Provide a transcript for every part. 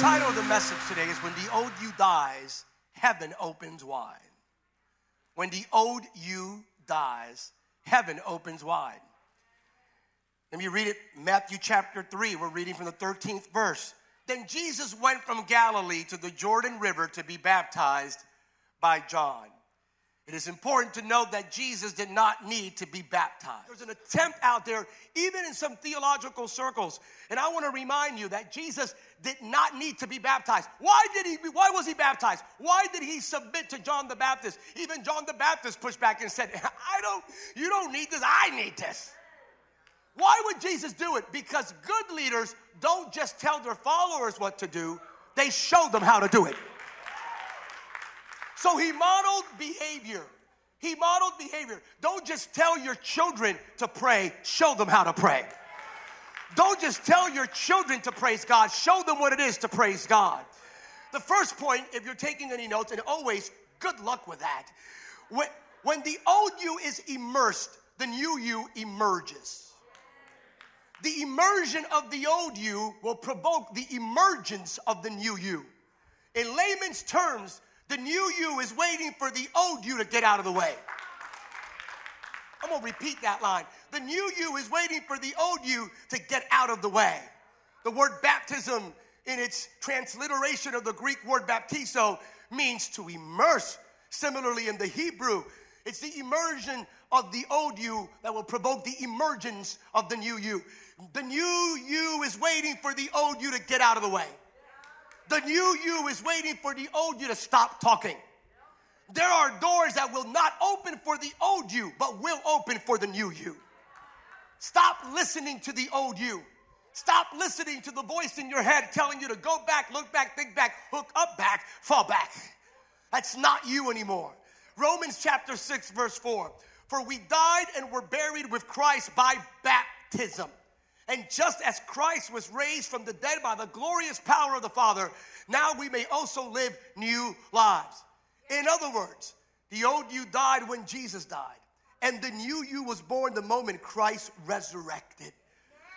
title of the message today is When the Old You Dies, Heaven Opens Wide. When the old you dies, heaven opens wide. Let me read it, Matthew chapter 3. We're reading from the 13th verse. Then Jesus went from Galilee to the Jordan River to be baptized by John. It is important to note that Jesus did not need to be baptized. There's an attempt out there, even in some theological circles, and I want to remind you that Jesus did not need to be baptized. Why did he? Why was he baptized? Why did he submit to John the Baptist? Even John the Baptist pushed back and said, "I don't. You don't need this. I need this." Why would Jesus do it? Because good leaders don't just tell their followers what to do; they show them how to do it. So he modeled behavior. He modeled behavior. Don't just tell your children to pray, show them how to pray. Don't just tell your children to praise God, show them what it is to praise God. The first point, if you're taking any notes, and always good luck with that, when, when the old you is immersed, the new you emerges. The immersion of the old you will provoke the emergence of the new you. In layman's terms, the new you is waiting for the old you to get out of the way. I'm gonna repeat that line. The new you is waiting for the old you to get out of the way. The word baptism, in its transliteration of the Greek word baptizo, means to immerse. Similarly, in the Hebrew, it's the immersion of the old you that will provoke the emergence of the new you. The new you is waiting for the old you to get out of the way. The new you is waiting for the old you to stop talking. There are doors that will not open for the old you, but will open for the new you. Stop listening to the old you. Stop listening to the voice in your head telling you to go back, look back, think back, hook up back, fall back. That's not you anymore. Romans chapter 6, verse 4. For we died and were buried with Christ by baptism and just as Christ was raised from the dead by the glorious power of the Father, now we may also live new lives. In other words, the old you died when Jesus died, and the new you was born the moment Christ resurrected.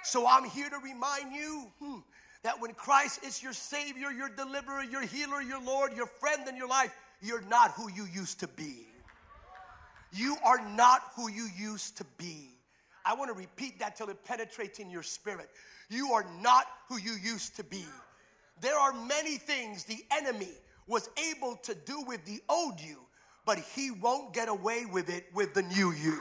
So I'm here to remind you hmm, that when Christ is your Savior, your deliverer, your healer, your Lord, your friend in your life, you're not who you used to be. You are not who you used to be. I want to repeat that till it penetrates in your spirit. You are not who you used to be. There are many things the enemy was able to do with the old you, but he won't get away with it with the new you.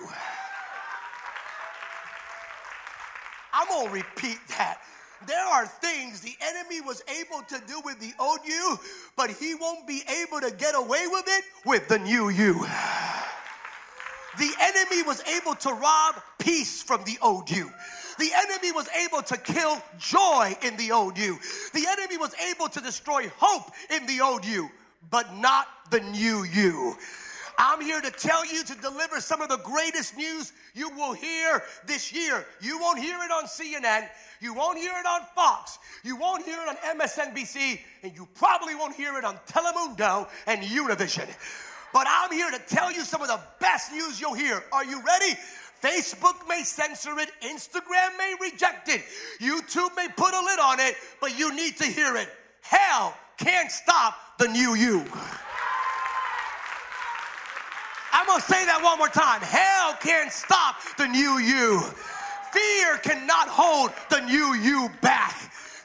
I'm gonna repeat that. There are things the enemy was able to do with the old you, but he won't be able to get away with it with the new you. The enemy was able to rob peace from the old you. The enemy was able to kill joy in the old you. The enemy was able to destroy hope in the old you, but not the new you. I'm here to tell you to deliver some of the greatest news you will hear this year. You won't hear it on CNN. You won't hear it on Fox. You won't hear it on MSNBC. And you probably won't hear it on Telemundo and Univision. But I'm here to tell you some of the best news you'll hear. Are you ready? Facebook may censor it, Instagram may reject it, YouTube may put a lid on it, but you need to hear it. Hell can't stop the new you. I'm gonna say that one more time. Hell can't stop the new you. Fear cannot hold the new you back.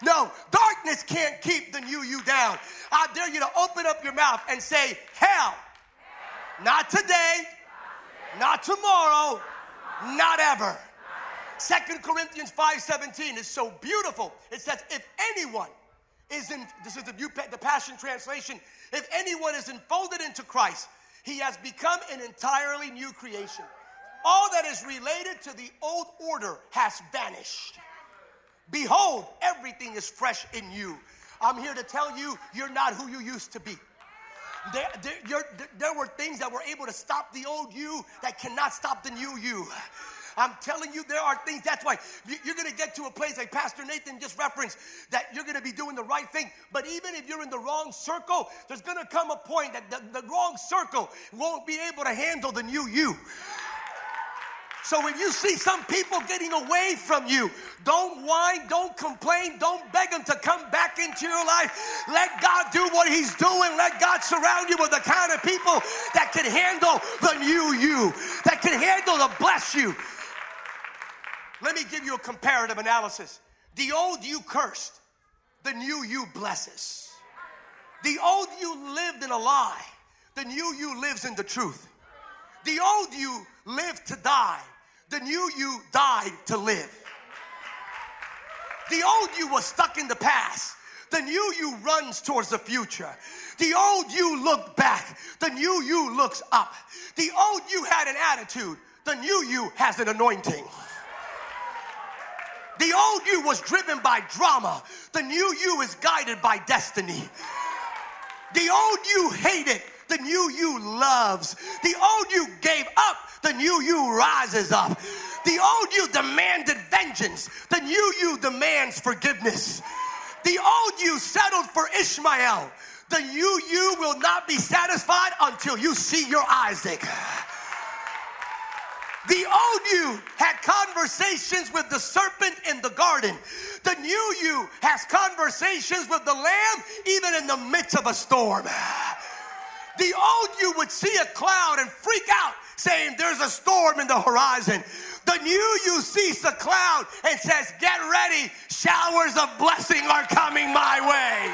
No, darkness can't keep the new you down. I dare you to open up your mouth and say, Hell not today, not tomorrow, not ever. Second Corinthians 5:17 is so beautiful. It says, if anyone is in, this is the, the Passion Translation, if anyone is enfolded into Christ, he has become an entirely new creation. All that is related to the old order has vanished. Behold, everything is fresh in you. I'm here to tell you, you're not who you used to be. There, there, there, were things that were able to stop the old you that cannot stop the new you. I'm telling you, there are things. That's why you're going to get to a place like Pastor Nathan just referenced that you're going to be doing the right thing. But even if you're in the wrong circle, there's going to come a point that the, the wrong circle won't be able to handle the new you. So when you see some people getting away from you, don't whine, don't complain, don't beg them to come back into your life. Let God do what He's doing. Let God surround you with the kind of people that can handle the new you, that can handle the bless you. Let me give you a comparative analysis. The old you cursed, the new you blesses. The old you lived in a lie, the new you lives in the truth. The old you lived to die, the new you died to live. The old you was stuck in the past. The new you runs towards the future. The old you looked back. The new you looks up. The old you had an attitude. The new you has an anointing. The old you was driven by drama. The new you is guided by destiny. The old you hated. The new you loves. The old you gave up. The new you rises up. The old you demanded vengeance. The new you demands forgiveness. The old you settled for Ishmael. The new you will not be satisfied until you see your Isaac. The old you had conversations with the serpent in the garden. The new you has conversations with the lamb even in the midst of a storm. The old you would see a cloud and freak out saying there's a storm in the horizon. The new you sees the cloud and says, Get ready, showers of blessing are coming my way.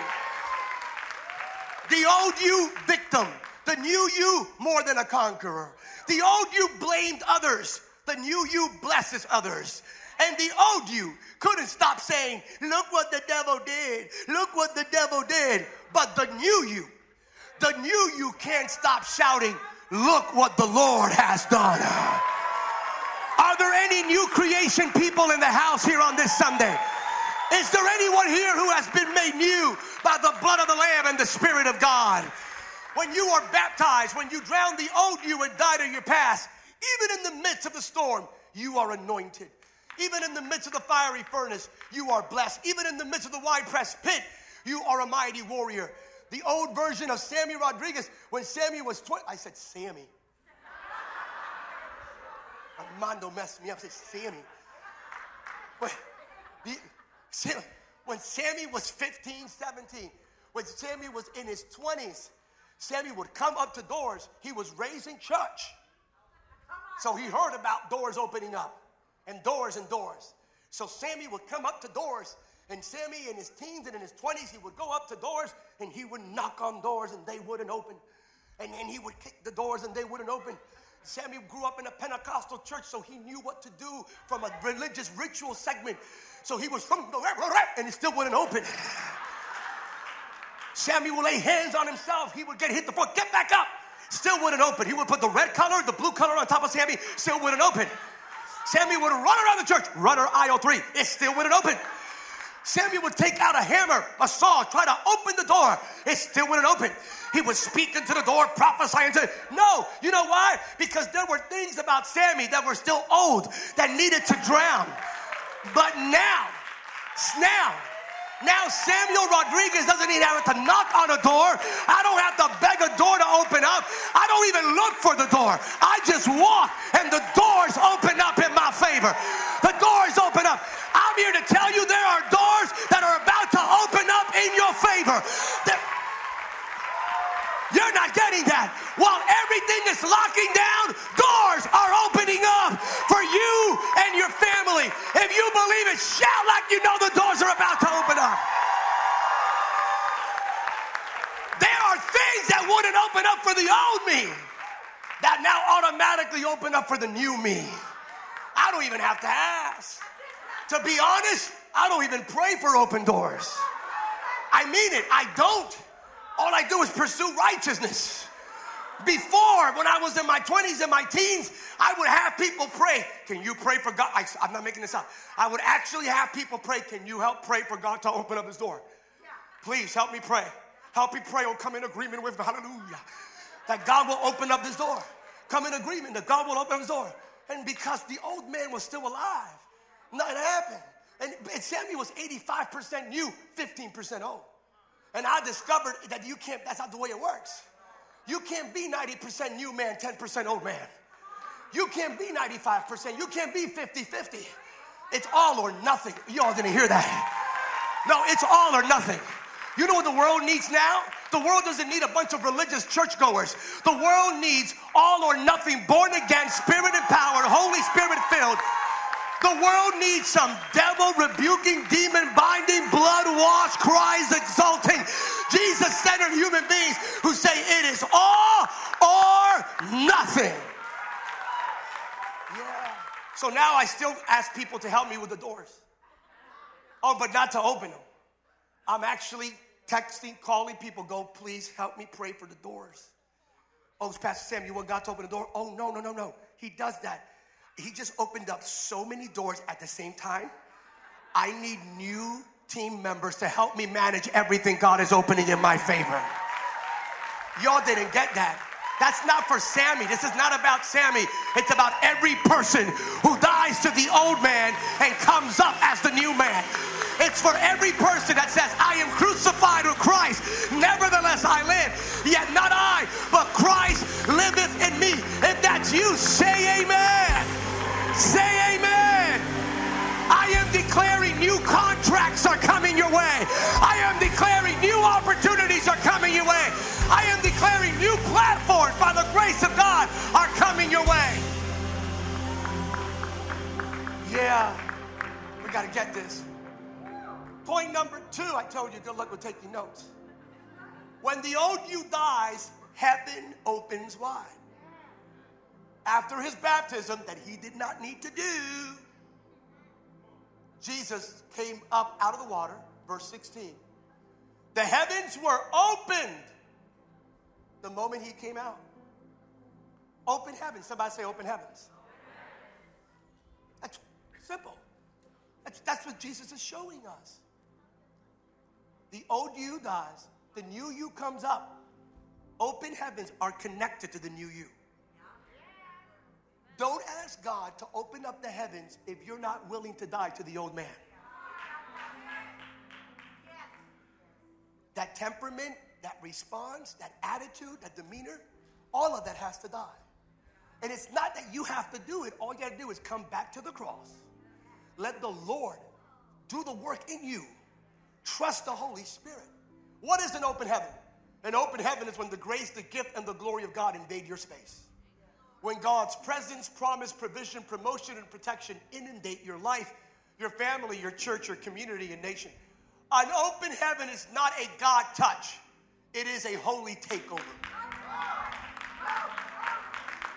The old you, victim. The new you, more than a conqueror. The old you blamed others. The new you blesses others. And the old you couldn't stop saying, Look what the devil did. Look what the devil did. But the new you, the new you can't stop shouting, Look what the Lord has done. Are there any new creation people in the house here on this Sunday? Is there anyone here who has been made new by the blood of the Lamb and the Spirit of God? When you are baptized, when you drown the old you and died in your past, even in the midst of the storm, you are anointed. Even in the midst of the fiery furnace, you are blessed. Even in the midst of the wide pressed pit, you are a mighty warrior. The old version of Sammy Rodriguez, when Sammy was 20, I said, Sammy. Armando messed me up, I said, Sammy. When, the, when Sammy was 15, 17, when Sammy was in his 20s, Sammy would come up to doors. He was raising church. So he heard about doors opening up and doors and doors. So Sammy would come up to doors, and Sammy in his teens and in his 20s, he would go up to doors and he would knock on doors and they wouldn't open. And then he would kick the doors and they wouldn't open. Sammy grew up in a Pentecostal church, so he knew what to do from a religious ritual segment. So he was from the and it still wouldn't open. Sammy would lay hands on himself. He would get hit the floor, get back up. Still wouldn't open. He would put the red color, the blue color on top of Sammy, still wouldn't open. Sammy would run around the church, runner aisle three, it still wouldn't open. Sammy would take out a hammer, a saw, try to open the door. It still wouldn't open. He would speak into the door, prophesying to it. No, you know why? Because there were things about Sammy that were still old that needed to drown. But now, now, now Samuel Rodriguez doesn't even have to knock on a door. I don't have to beg a door to open up. I don't even look for the door. I just walk and the doors open up in my favor. Favor. You're not getting that. While everything is locking down, doors are opening up for you and your family. If you believe it, shout like you know the doors are about to open up. There are things that wouldn't open up for the old me that now automatically open up for the new me. I don't even have to ask. To be honest, I don't even pray for open doors. I mean it, I don't. All I do is pursue righteousness. Before, when I was in my 20s and my teens, I would have people pray. Can you pray for God? I, am not making this up. I would actually have people pray. Can you help pray for God to open up his door? Please help me pray. Help me pray or come in agreement with hallelujah. That God will open up this door. Come in agreement that God will open his door. And because the old man was still alive, nothing happened. And, and Samuel was 85% new, 15% old. And I discovered that you can't, that's not the way it works. You can't be 90% new man, 10% old man. You can't be 95%. You can't be 50 50. It's all or nothing. Y'all didn't hear that. No, it's all or nothing. You know what the world needs now? The world doesn't need a bunch of religious churchgoers. The world needs all or nothing, born again, spirit empowered, Holy Spirit filled. The world needs some devil rebuking, demon binding, blood washed, Christ exalting, Jesus centered human beings who say it is all or nothing. Yeah. So now I still ask people to help me with the doors. Oh, but not to open them. I'm actually texting, calling people, go, please help me pray for the doors. Oh, it's Pastor Sam, you want God to open the door? Oh, no, no, no, no. He does that. He just opened up so many doors at the same time. I need new team members to help me manage everything God is opening in my favor. Y'all didn't get that. That's not for Sammy. This is not about Sammy. It's about every person who dies to the old man and comes up as the new man. It's for every person that says, I am crucified with Christ. Nevertheless, I live. Yet not I, but Christ liveth in me. If that's you, say amen. Say amen. I am declaring new contracts are coming your way. I am declaring new opportunities are coming your way. I am declaring new platforms by the grace of God are coming your way. Yeah, we got to get this. Point number two, I told you, good luck with taking notes. When the old you dies, heaven opens wide. After his baptism, that he did not need to do, Jesus came up out of the water, verse 16. The heavens were opened the moment he came out. Open heavens. Somebody say open heavens. That's simple. That's, that's what Jesus is showing us. The old you dies, the new you comes up. Open heavens are connected to the new you. Don't ask God to open up the heavens if you're not willing to die to the old man. That temperament, that response, that attitude, that demeanor, all of that has to die. And it's not that you have to do it. All you got to do is come back to the cross. Let the Lord do the work in you. Trust the Holy Spirit. What is an open heaven? An open heaven is when the grace, the gift, and the glory of God invade your space. When God's presence, promise, provision, promotion, and protection inundate your life, your family, your church, your community, and nation. An open heaven is not a God touch. It is a holy takeover.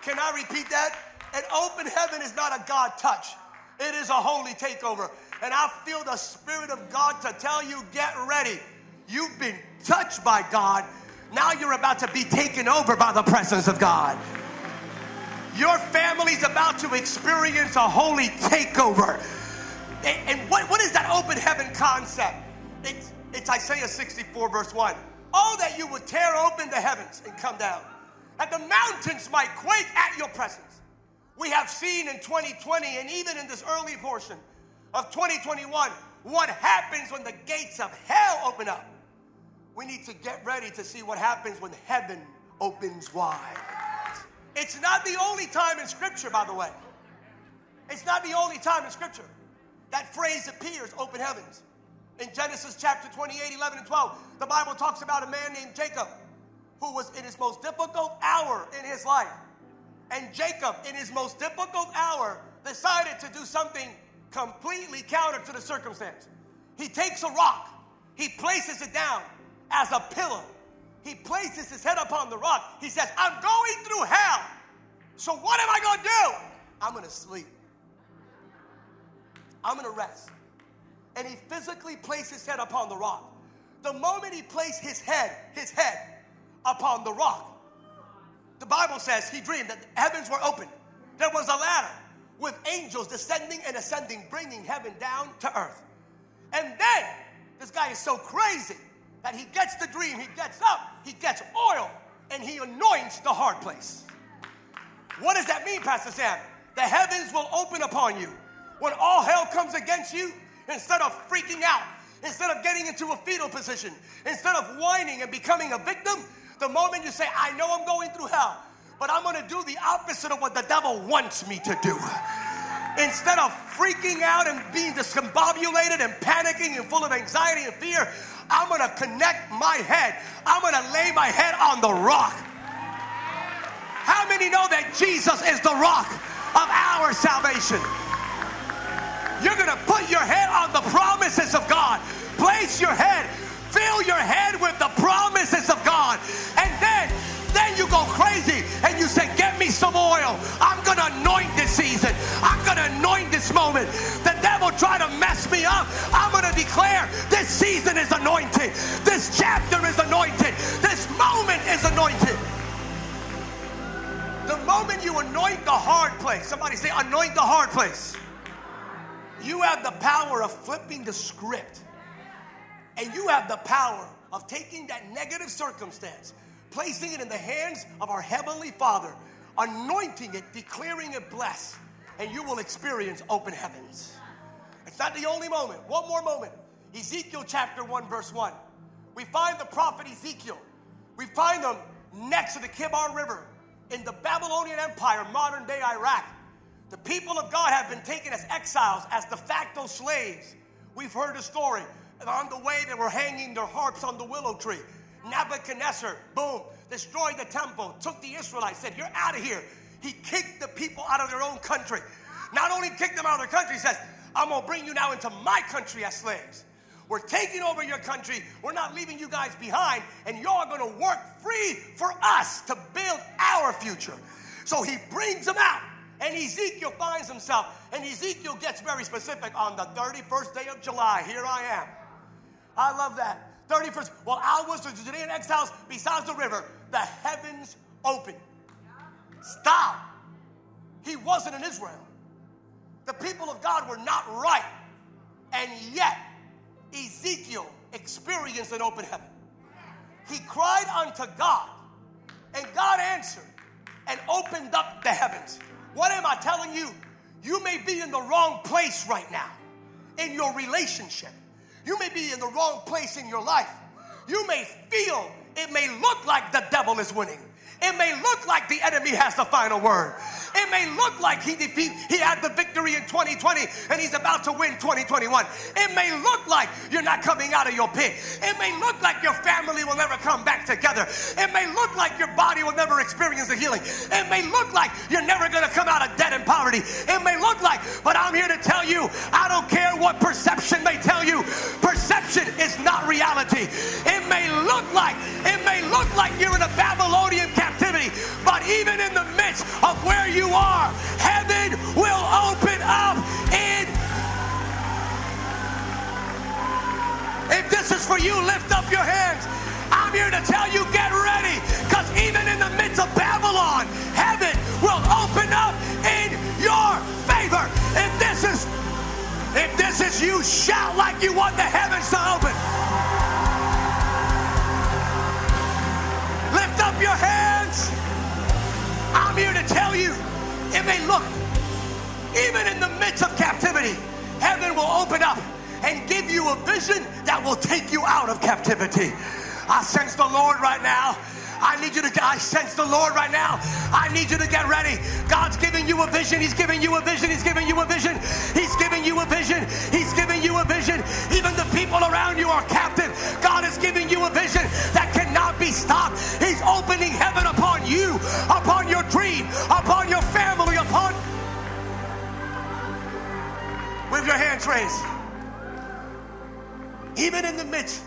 Can I repeat that? An open heaven is not a God touch, it is a holy takeover. And I feel the Spirit of God to tell you get ready. You've been touched by God. Now you're about to be taken over by the presence of God. Your family's about to experience a holy takeover. And, what, what is that open heaven concept? It's, it's Isaiah 64, verse 1. Oh, that you would tear open the heavens and come down, that the mountains might quake at your presence. We have seen in 2020 and even in this early portion of 2021 what happens when the gates of hell open up. We need to get ready to see what happens when heaven opens wide. It's not the only time in Scripture, by the way. It's not the only time in Scripture that phrase appears open heavens. In Genesis chapter 28, 11, and 12, the Bible talks about a man named Jacob who was in his most difficult hour in his life. And Jacob, in his most difficult hour, decided to do something completely counter to the circumstance. He takes a rock, he places it down as a pillow. He places his head upon the rock. He says, I'm going through hell. So what am I going to do? I'm going to sleep. I'm going to rest and he physically placed his head upon the rock. The moment he placed his head, his head upon the rock, the Bible says he dreamed that the heavens were open. There was a ladder with angels descending and ascending, bringing heaven down to earth. And then this guy is so crazy that he gets the dream, he gets up, he gets oil, and he anoints the hard place. What does that mean, Pastor Sam? The heavens will open upon you. When all hell comes against you, instead of freaking out, instead of getting into a fetal position, instead of whining and becoming a victim, the moment you say, I know I'm going through hell, but I'm gonna do the opposite of what the devil wants me to do. Instead of freaking out and being discombobulated and panicking and full of anxiety and fear, I'm gonna connect my head. I'm gonna lay my head on the rock. How many know that Jesus is the rock of our salvation? You're gonna put your head on the promises of God. Place your head, fill your head with the promises of God. And then then you go crazy and you say, Get me some oil. I'm to anoint season is anointed. This chapter is anointed. This moment is anointed. The moment you anoint the hard place, somebody say, Anoint the hard place. You have the power of flipping the script. And you have the power of taking that negative circumstance placing it in the hands of our Heavenly Father, anointing it, declaring it blessed, and you will experience open heavens. It's not the only moment. One more moment. Ezekiel chapter 1, verse 1. We find the prophet Ezekiel. We find him next to the Kebar River in the Babylonian Empire, modern day Iraq. The people of God have been taken as exiles, as de facto slaves. We've heard the story. And on the way, they were hanging their harps on the willow tree. Nebuchadnezzar, boom, destroyed the temple, took the Israelites, said, You're out of here. He kicked the people out of their own country. Not only kicked them out of their country, he says, I'm gonna bring you now into my country as slaves. We're taking over your country. We're not leaving you guys behind, and you're gonna work free for us to build our future. So he brings them out, and Ezekiel finds himself, and Ezekiel gets very specific on the 31st day of July. Here I am. I love that. 31st, while I was the Judean exiles besides the river, the heavens opened. Stop. He wasn't in Israel. The people of God were not right. And yet, Ezekiel experienced an open heaven. He cried unto God, and God answered and opened up the heavens. What am I telling you? You may be in the wrong place right now in your relationship. You may be in the wrong place in your life. You may feel, it may look like the devil is winning. It may look like the enemy has the final word. It may look like he defeat, he had the victory in 2020 and he's about to win 2021. It may look like you're not coming out of your pit. It may look like your family will never come back together. It may look like your body will never experience the healing. It may look like you're never going to come out of debt and poverty. It may look like, but I'm here to tell you, I don't care what perception may tell you. Perception is not reality. It may look like, it may look like you're in a Babylonian captivity, but even in the midst of where you are, heaven will open up in. If this is for you, lift up your hands. I'm here to tell you, get ready, because even in the midst of Babylon, heaven will open up in your favor. If this is if this is you, shout like you want the heavens to open. Up your hands. I'm here to tell you, it may look, even in the midst of captivity, heaven will open up and give you a vision that will take you out of captivity. I sense the Lord right now. I need you to, I sense the Lord right now. I need you to get ready. God's giving you a vision. He's giving you a vision. He's giving you a vision. He's giving you a vision. He's giving you a vision. Even the people around you are captive. God is giving you a vision that cannot be stopped. He's opening heaven upon you, upon your dream, upon your family, upon. With your hands raised. Even in the midst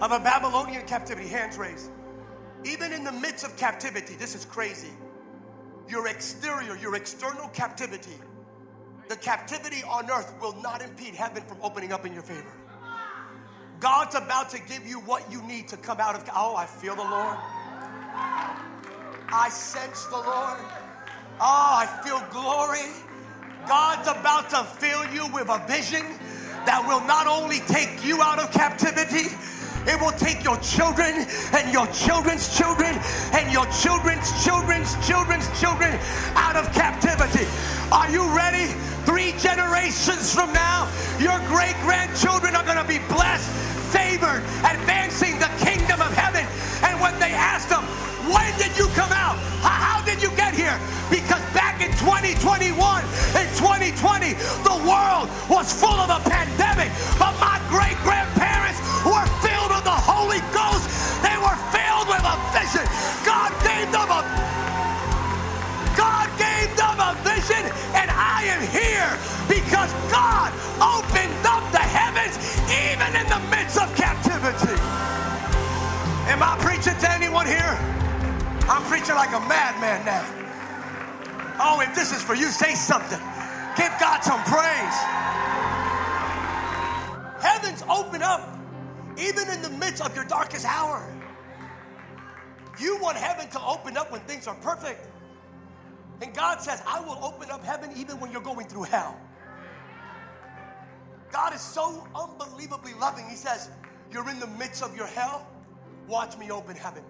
of a Babylonian captivity, hands raised. Even in the midst of captivity, this is crazy. Your exterior, your external captivity, the captivity on earth will not impede heaven from opening up in your favor. God's about to give you what you need to come out of. Oh, I feel the Lord. I sense the Lord. Oh, I feel glory. God's about to fill you with a vision that will not only take you out of captivity, it will take your children and your children's children and your children's children's children's children out of captivity. Are you ready? Three generations from now, your great grandchildren are going to be blessed, favored, advancing the kingdom of heaven. And when they ask them, when did you come out? How, did you get here? Because back in 2021 and 2020, the world was full of a pandemic, but here? I'm preaching like a madman now. Oh, if this is for you, say something. Give God some praise. Heavens open up even in the midst of your darkest hour. You want heaven to open up when things are perfect. And God says, I will open up heaven even when you're going through hell. God is so unbelievably loving. He says, You're in the midst of your hell, watch me open heaven.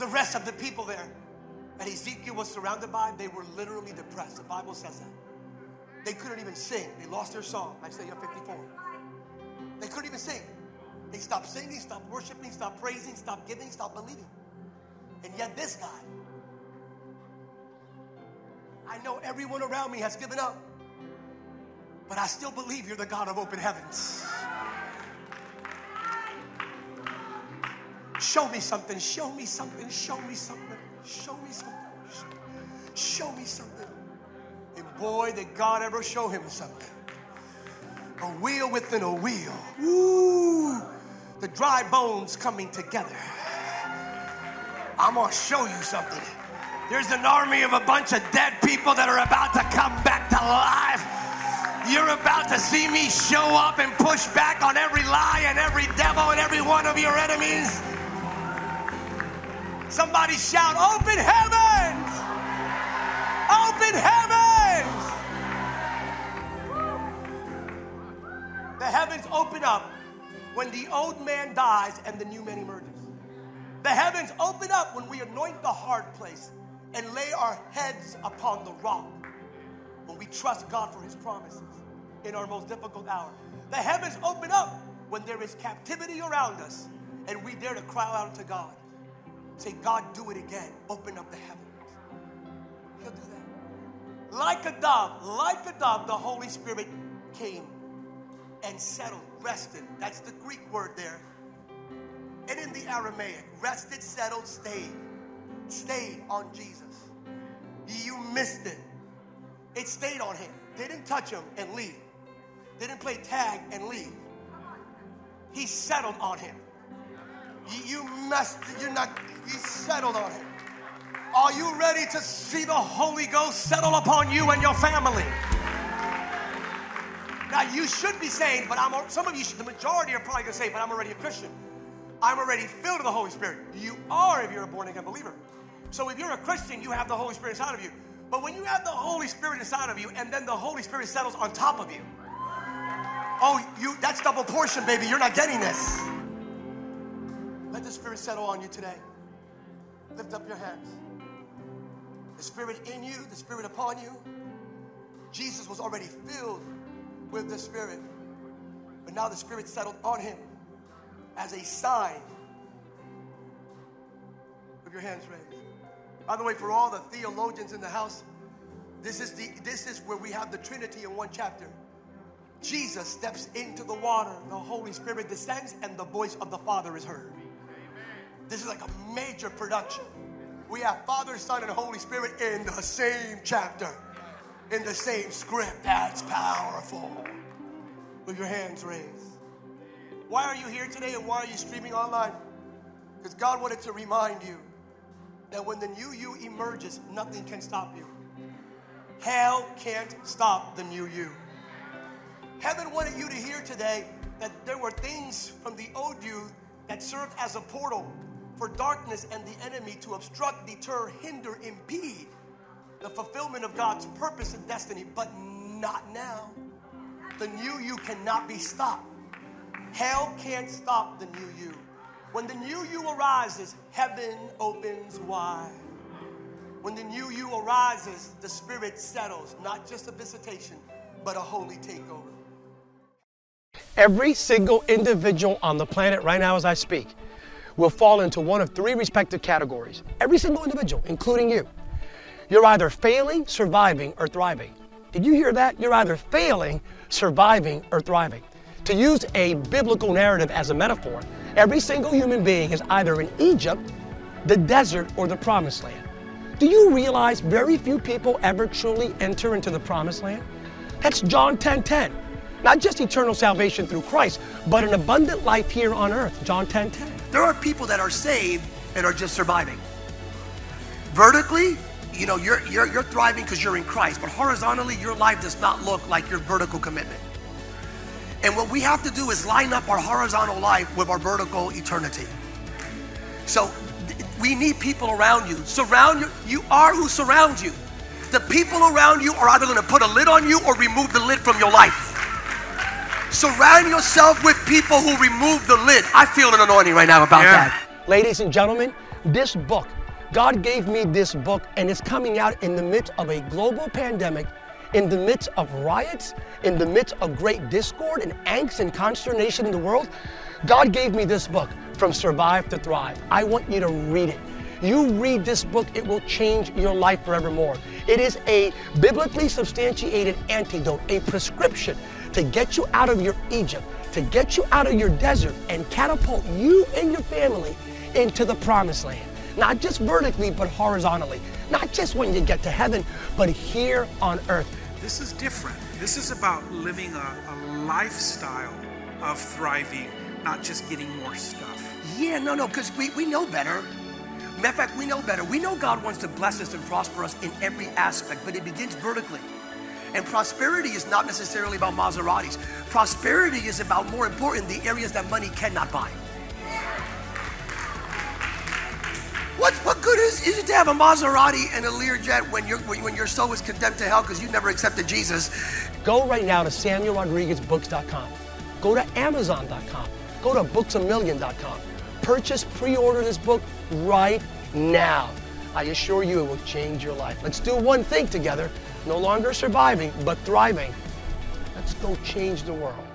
The rest of the people there that Ezekiel was surrounded by, they were literally depressed. The Bible says that. They couldn't even sing. They lost their song. Isaiah 54. They couldn't even sing. They stopped singing, stopped worshiping, stopped praising, stopped giving, stopped believing. And yet, this guy, I know everyone around me has given up, but I still believe you're the God of open heavens. Show me something, show me something, show me something, show me something, show me something. And boy, did God ever show him something. A wheel within a wheel. Ooh, the dry bones coming together. I'm gonna show you something. There's an army of a bunch of dead people that are about to come back to life. You're about to see me show up and push back on every lie and every devil and every one of your enemies. Somebody shout, Open heavens! Open heavens! The heavens open up when the old man dies and the new man emerges. The heavens open up when we anoint the hard place and lay our heads upon the rock. When we trust God for his promises in our most difficult hour. The heavens open up when there is captivity around us and we dare to cry out to God. Say, God, do it again. Open up the heavens. He'll do that. Like a dove, like a dove, the Holy Spirit came and settled, rested. That's the Greek word there and in the Aramaic, rested, settled, stayed. Stayed on Jesus. You missed it. It stayed on him. Didn't touch him and leave. Didn't play tag and leave. He settled on him. You messed, you're not, he settled on it. Are you ready to see the Holy Ghost settle upon you and your family? Now you should be saying, but I'm some of you, the majority are probably gonna say, but I'm already a Christian. I'm already filled with the Holy Spirit. You are if you're a born again believer. So if you're a Christian, you have the Holy Spirit inside of you. But when you have the Holy Spirit inside of you and then the Holy Spirit settles on top of you, oh, you that's double portion, baby. You're not getting this. Let the Spirit settle on you today. Lift up your hands. The Spirit in you, the Spirit upon you. Jesus was already filled with the Spirit, but now the Spirit settled on him as a sign with your hands raised. By the way, for all the theologians in the house, this is the this is where we have the Trinity in one chapter. Jesus steps into the water, the Holy Spirit descends, and the voice of the Father is heard. This is like a major production. We have Father, Son, and Holy Spirit in the same chapter, in the same script. That's powerful. With your hands raised. Why are you here today and why are you streaming online? Because God wanted to remind you that when the new you emerges, nothing can stop you. Hell can't stop the new you. Heaven wanted you to hear today that there were things from the old you that served as a portal for darkness and the enemy to obstruct, deter, hinder, impede the fulfillment of God's purpose and destiny, but not now. The new you cannot be stopped. Hell can't stop the new you. When the new you arises, heaven opens wide. When the new you arises, the spirit settles, not just a visitation, but a holy takeover. Every single individual on the planet right now, as I speak, will fall into one of three respective categories. Every single individual, including you. You're either failing, surviving, or thriving. Did you hear that? You're either failing, surviving, or thriving. To use a biblical narrative as a metaphor, every single human being is either in Egypt, the desert, or the promised land. Do you realize very few people ever truly enter into the promised land? That's John 10 10. Not just eternal salvation through Christ, but an abundant life here on earth. John 10 10. There are people that are saved and are just surviving. Vertically, you know, you're, you're, you're thriving because you're in Christ, but horizontally, your life does not look like your vertical commitment. And what we have to do is line up our horizontal life with our vertical eternity. So we need people around you. Surround you. You are who surrounds you. The people around you are either going to put a lid on you or remove the lid from your life. Surround yourself with people who remove the lid. I feel an anointing right now about yeah. that. Ladies and gentlemen, this book, God gave me this book, and it's coming out in the midst of a global pandemic, in the midst of riots, in the midst of great discord and angst and consternation in the world. God gave me this book, From Survive to Thrive. I want you to read it. You read this book, it will change your life forevermore. It is a biblically substantiated antidote, a prescription to get you out of your Egypt, to get you out of your desert, and catapult you and your family into the promised land. Not just vertically, but horizontally. Not just when you get to heaven, but here on earth. This is different. This is about living a, a lifestyle of thriving, not just getting more stuff. Yeah, no, no, because we, we know better. Matter of fact, we know better. We know God wants to bless us and prosper us in every aspect, but it begins vertically. And prosperity is not necessarily about Maseratis. Prosperity is about, more important, the areas that money cannot buy. What, what good is, is it to have a Maserati and a Learjet when, you when, your soul is condemned to hell because you never accepted Jesus? Go right now to SamuelRodriguezBooks.com. Go to Amazon.com. Go to BooksAMillion.com. Purchase, pre-order this book right now. I assure you it will change your life. Let's do one thing together no longer surviving, but thriving. Let's go change the world.